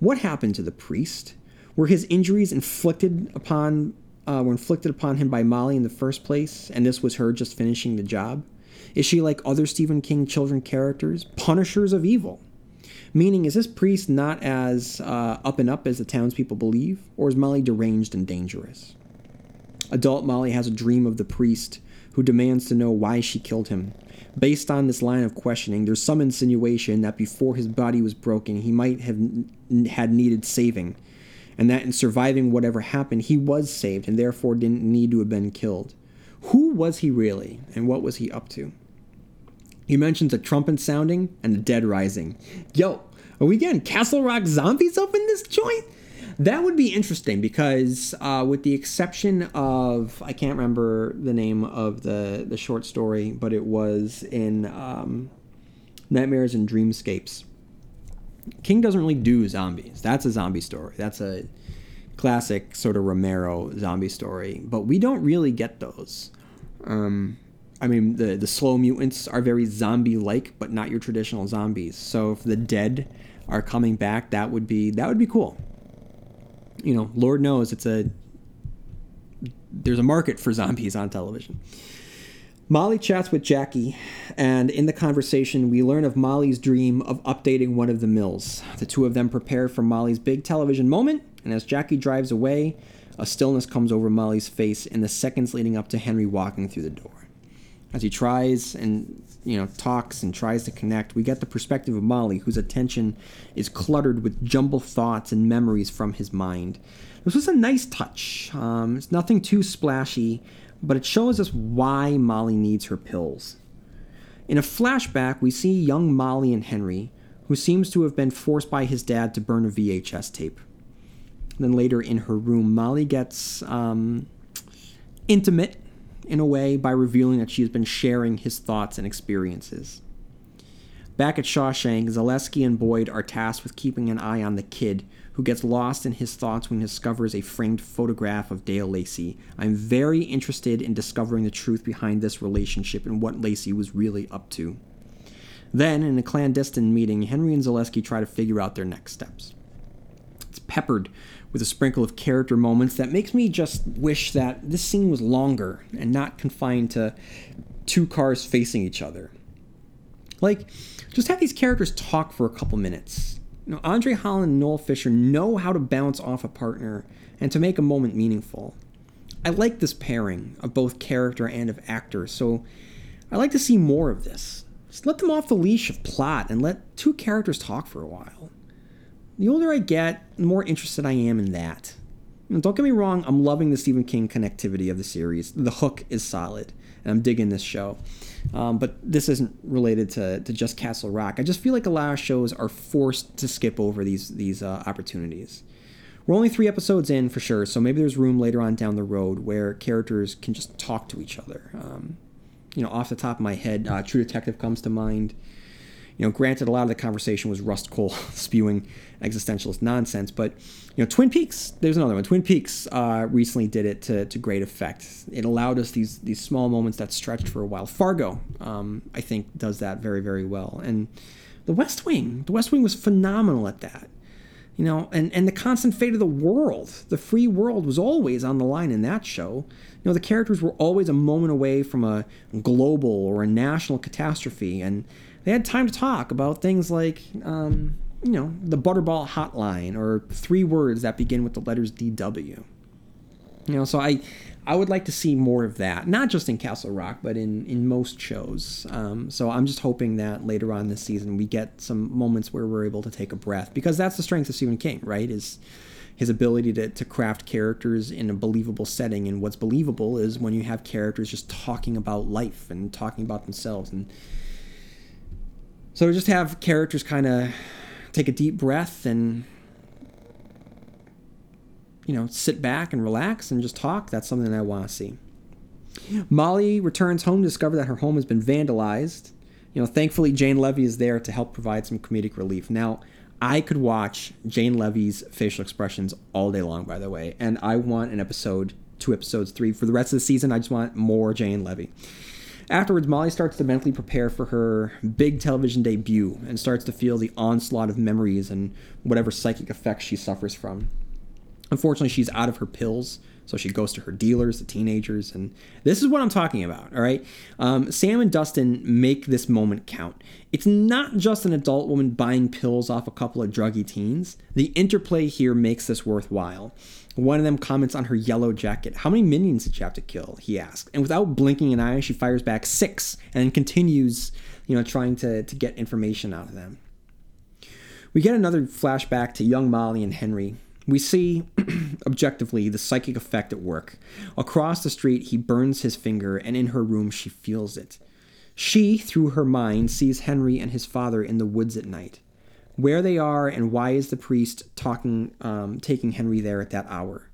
A: What happened to the priest? Were his injuries inflicted upon uh, were inflicted upon him by Molly in the first place, and this was her just finishing the job? Is she like other Stephen King children characters, punishers of evil? Meaning, is this priest not as uh, up and up as the townspeople believe, or is Molly deranged and dangerous? Adult Molly has a dream of the priest who demands to know why she killed him. Based on this line of questioning, there's some insinuation that before his body was broken, he might have n- had needed saving, and that in surviving whatever happened, he was saved and therefore didn't need to have been killed. Who was he really, and what was he up to? He mentions a trumpet sounding and the dead rising. Yo, are we getting Castle Rock zombies up in this joint? That would be interesting because, uh, with the exception of, I can't remember the name of the, the short story, but it was in um, Nightmares and Dreamscapes. King doesn't really do zombies. That's a zombie story. That's a classic sort of Romero zombie story, but we don't really get those. Um, I mean, the the slow mutants are very zombie-like, but not your traditional zombies. So if the dead are coming back, that would be that would be cool. You know, Lord knows it's a there's a market for zombies on television. Molly chats with Jackie, and in the conversation, we learn of Molly's dream of updating one of the mills. The two of them prepare for Molly's big television moment, and as Jackie drives away, a stillness comes over Molly's face in the seconds leading up to Henry walking through the door as he tries and you know talks and tries to connect we get the perspective of molly whose attention is cluttered with jumbled thoughts and memories from his mind. This was a nice touch. Um, it's nothing too splashy but it shows us why molly needs her pills. In a flashback we see young molly and henry who seems to have been forced by his dad to burn a vhs tape. Then later in her room molly gets um, intimate in a way by revealing that she has been sharing his thoughts and experiences. Back at Shawshank, Zalewski and Boyd are tasked with keeping an eye on the kid, who gets lost in his thoughts when he discovers a framed photograph of Dale Lacey. I'm very interested in discovering the truth behind this relationship and what Lacey was really up to. Then, in a clandestine meeting, Henry and Zalewski try to figure out their next steps. It's peppered with a sprinkle of character moments that makes me just wish that this scene was longer and not confined to two cars facing each other. Like, just have these characters talk for a couple minutes. You know, Andre Holland and Noel Fisher know how to bounce off a partner and to make a moment meaningful. I like this pairing of both character and of actor, so I like to see more of this. Just let them off the leash of plot and let two characters talk for a while the older I get, the more interested I am in that. don't get me wrong, I'm loving the Stephen King connectivity of the series. The hook is solid, and I'm digging this show. Um, but this isn't related to, to just Castle Rock. I just feel like a lot of shows are forced to skip over these these uh, opportunities. We're only three episodes in for sure, so maybe there's room later on down the road where characters can just talk to each other. Um, you know, off the top of my head, uh, True Detective comes to mind. You know, granted, a lot of the conversation was Rust Cole [LAUGHS] spewing existentialist nonsense, but you know, Twin Peaks. There's another one. Twin Peaks uh, recently did it to, to great effect. It allowed us these these small moments that stretched for a while. Fargo, um, I think, does that very very well. And The West Wing. The West Wing was phenomenal at that. You know, and, and the constant fate of the world, the free world was always on the line in that show. You know, the characters were always a moment away from a global or a national catastrophe, and they had time to talk about things like, um, you know, the Butterball Hotline or three words that begin with the letters DW. You know, so I I would like to see more of that, not just in Castle Rock, but in in most shows. Um, so I'm just hoping that later on this season we get some moments where we're able to take a breath, because that's the strength of Stephen King, right? Is his ability to, to craft characters in a believable setting. And what's believable is when you have characters just talking about life and talking about themselves. And so just have characters kind of take a deep breath and you know, sit back and relax and just talk, that's something I want to see. Molly returns home to discover that her home has been vandalized. You know, thankfully Jane Levy is there to help provide some comedic relief. Now, I could watch Jane Levy's facial expressions all day long, by the way, and I want an episode, two episodes, three. For the rest of the season, I just want more Jane Levy. Afterwards, Molly starts to mentally prepare for her big television debut and starts to feel the onslaught of memories and whatever psychic effects she suffers from. Unfortunately, she's out of her pills, so she goes to her dealers, the teenagers, and this is what I'm talking about, all right? Um, Sam and Dustin make this moment count. It's not just an adult woman buying pills off a couple of druggy teens. The interplay here makes this worthwhile. One of them comments on her yellow jacket. How many minions did you have to kill? He asks. And without blinking an eye, she fires back six and continues, you know, trying to, to get information out of them. We get another flashback to young Molly and Henry, we see [CLEARS THROAT] objectively the psychic effect at work. Across the street, he burns his finger, and in her room, she feels it. She, through her mind, sees Henry and his father in the woods at night. Where they are, and why is the priest talking, um, taking Henry there at that hour?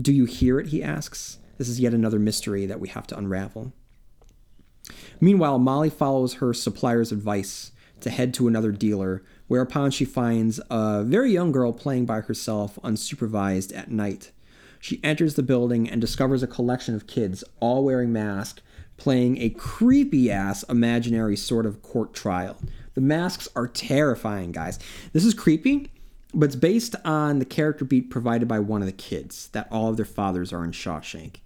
A: Do you hear it? He asks. This is yet another mystery that we have to unravel. Meanwhile, Molly follows her supplier's advice to head to another dealer whereupon she finds a very young girl playing by herself unsupervised at night. She enters the building and discovers a collection of kids, all wearing masks, playing a creepy ass imaginary sort of court trial. The masks are terrifying, guys. This is creepy, but it's based on the character beat provided by one of the kids that all of their fathers are in Shawshank.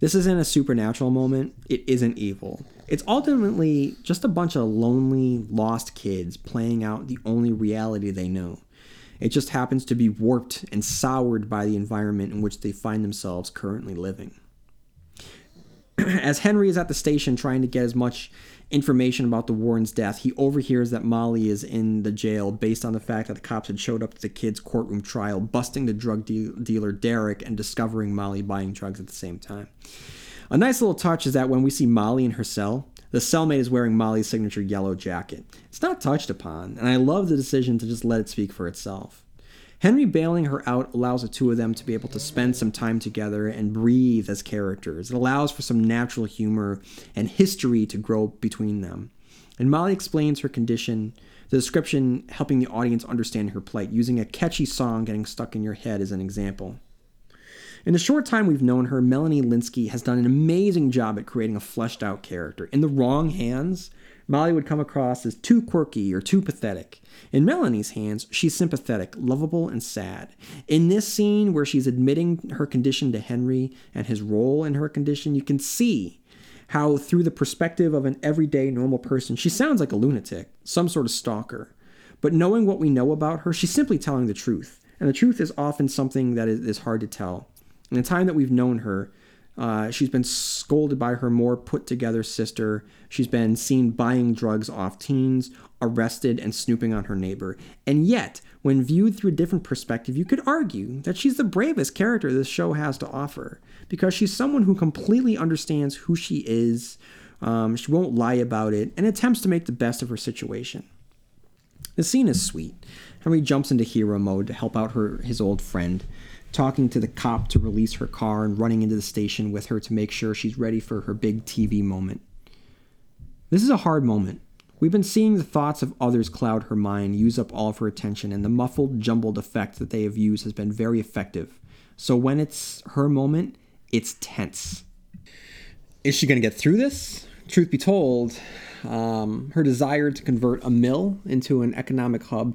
A: This isn't a supernatural moment, it isn't evil. It's ultimately just a bunch of lonely, lost kids playing out the only reality they know. It just happens to be warped and soured by the environment in which they find themselves currently living. [CLEARS THROAT] As Henry is at the station trying to get as much information about the Warren's death, he overhears that Molly is in the jail based on the fact that the cops had showed up to the kid's courtroom trial, busting the drug de- dealer Derek and discovering Molly buying drugs at the same time. A nice little touch is that when we see Molly in her cell, the cellmate is wearing Molly's signature yellow jacket. It's not touched upon, and I love the decision to just let it speak for itself. Henry bailing her out allows the two of them to be able to spend some time together and breathe as characters. It allows for some natural humor and history to grow between them. And Molly explains her condition, the description helping the audience understand her plight, using a catchy song getting stuck in your head as an example. In the short time we've known her, Melanie Lynskey has done an amazing job at creating a fleshed out character. In the wrong hands, Molly would come across as too quirky or too pathetic. In Melanie's hands, she's sympathetic, lovable, and sad. In this scene where she's admitting her condition to Henry and his role in her condition, you can see how, through the perspective of an everyday normal person, she sounds like a lunatic, some sort of stalker. But knowing what we know about her, she's simply telling the truth. And the truth is often something that is hard to tell. In the time that we've known her, uh, she's been scolded by her more put together sister. She's been seen buying drugs off teens, arrested, and snooping on her neighbor. And yet, when viewed through a different perspective, you could argue that she's the bravest character this show has to offer because she's someone who completely understands who she is. Um, she won't lie about it and attempts to make the best of her situation. The scene is sweet. Henry jumps into hero mode to help out her his old friend talking to the cop to release her car and running into the station with her to make sure she's ready for her big TV moment. This is a hard moment. We've been seeing the thoughts of others cloud her mind, use up all of her attention, and the muffled, jumbled effect that they have used has been very effective. So when it's her moment, it's tense. Is she going to get through this? Truth be told, um, her desire to convert a mill into an economic hub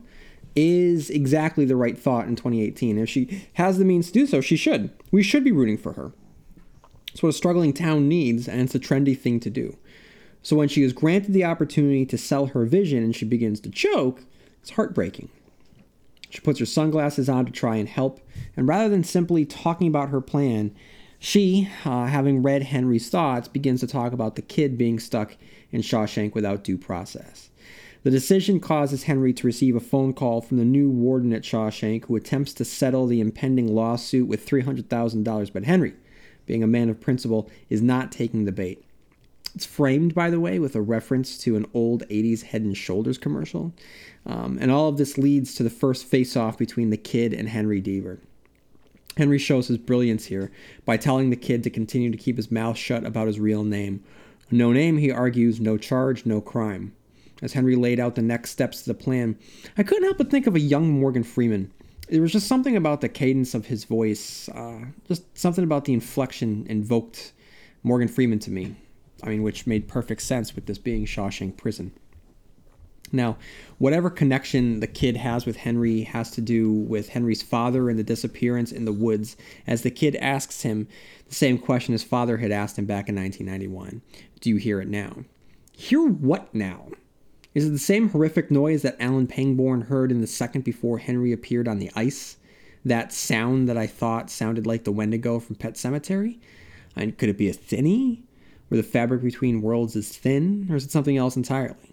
A: is exactly the right thought in 2018. If she has the means to do so, she should. We should be rooting for her. It's what a struggling town needs, and it's a trendy thing to do. So when she is granted the opportunity to sell her vision and she begins to choke, it's heartbreaking. She puts her sunglasses on to try and help, and rather than simply talking about her plan, She, uh, having read Henry's thoughts, begins to talk about the kid being stuck in Shawshank without due process. The decision causes Henry to receive a phone call from the new warden at Shawshank who attempts to settle the impending lawsuit with $300,000, but Henry, being a man of principle, is not taking the bait. It's framed, by the way, with a reference to an old 80s Head and Shoulders commercial. Um, and all of this leads to the first face off between the kid and Henry Deaver. Henry shows his brilliance here by telling the kid to continue to keep his mouth shut about his real name. No name, he argues, no charge, no crime. As Henry laid out the next steps to the plan, I couldn't help but think of a young Morgan Freeman. There was just something about the cadence of his voice, uh, just something about the inflection invoked Morgan Freeman to me. I mean, which made perfect sense with this being Shawshank Prison. Now, whatever connection the kid has with Henry has to do with Henry's father and the disappearance in the woods, as the kid asks him the same question his father had asked him back in 1991 Do you hear it now? Hear what now? Is it the same horrific noise that Alan Pangborn heard in the second before Henry appeared on the ice? That sound that I thought sounded like the Wendigo from Pet Sematary? And could it be a thinny? Where the fabric between worlds is thin? Or is it something else entirely?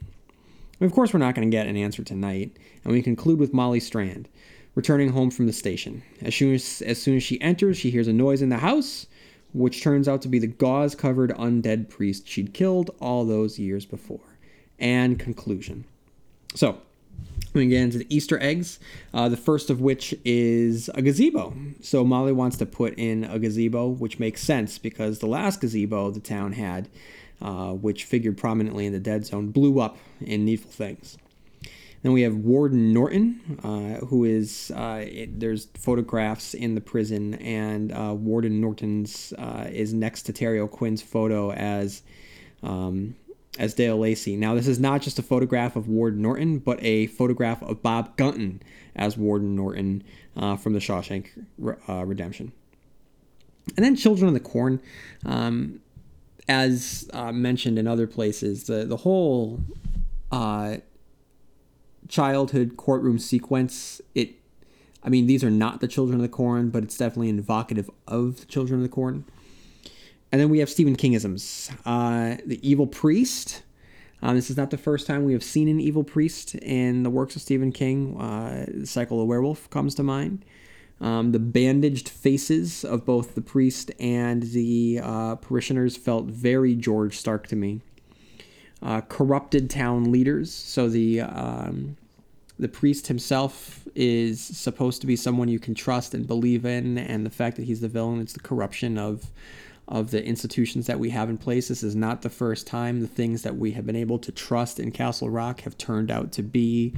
A: Of course, we're not going to get an answer tonight, and we conclude with Molly Strand returning home from the station. As soon as, as soon as she enters, she hears a noise in the house, which turns out to be the gauze covered undead priest she'd killed all those years before. And conclusion. So, we get into the Easter eggs, uh, the first of which is a gazebo. So Molly wants to put in a gazebo, which makes sense because the last gazebo the town had uh, which figured prominently in the Dead Zone, blew up in Needful Things. Then we have Warden Norton, uh, who is uh, it, there's photographs in the prison, and uh, Warden Norton's uh, is next to Terry O'Quinn's photo as um, as Dale Lacey. Now, this is not just a photograph of Ward Norton, but a photograph of Bob Gunton as Warden Norton uh, from the Shawshank Redemption. And then Children of the Corn. Um, as uh, mentioned in other places, the the whole uh, childhood courtroom sequence. It, I mean, these are not the Children of the Corn, but it's definitely evocative of the Children of the Corn. And then we have Stephen Kingisms. Uh, the Evil Priest. Um, this is not the first time we have seen an evil priest in the works of Stephen King. Uh, the Cycle of the Werewolf comes to mind. Um, the bandaged faces of both the priest and the uh, parishioners felt very George Stark to me. Uh, corrupted town leaders. So the um, the priest himself is supposed to be someone you can trust and believe in, and the fact that he's the villain is the corruption of of the institutions that we have in place. This is not the first time the things that we have been able to trust in Castle Rock have turned out to be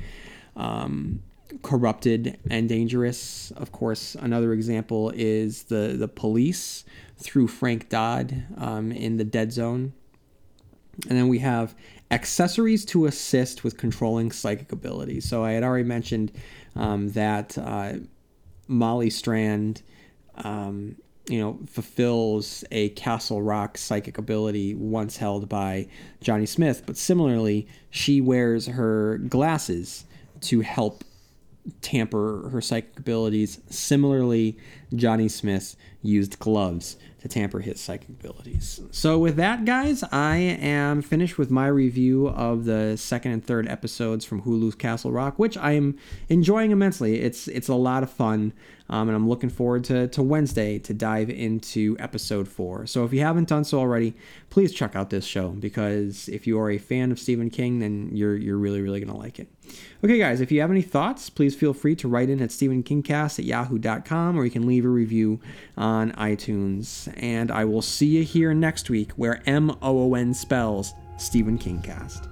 A: um, corrupted and dangerous. Of course, another example is the the police through Frank Dodd um, in the Dead Zone, and then we have accessories to assist with controlling psychic abilities. So I had already mentioned um, that uh, Molly Strand. Um, you know, fulfills a Castle Rock psychic ability once held by Johnny Smith, but similarly, she wears her glasses to help tamper her psychic abilities. Similarly, Johnny Smith used gloves to tamper his psychic abilities. So, with that, guys, I am finished with my review of the second and third episodes from Hulu's Castle Rock, which I am enjoying immensely. It's it's a lot of fun, um, and I'm looking forward to, to Wednesday to dive into episode four. So, if you haven't done so already, please check out this show because if you are a fan of Stephen King, then you're you're really really gonna like it. Okay, guys, if you have any thoughts, please feel free to write in at stephenkingcast at yahoo.com or you can leave leave a review on iTunes. And I will see you here next week where M O O N spells Stephen King Cast.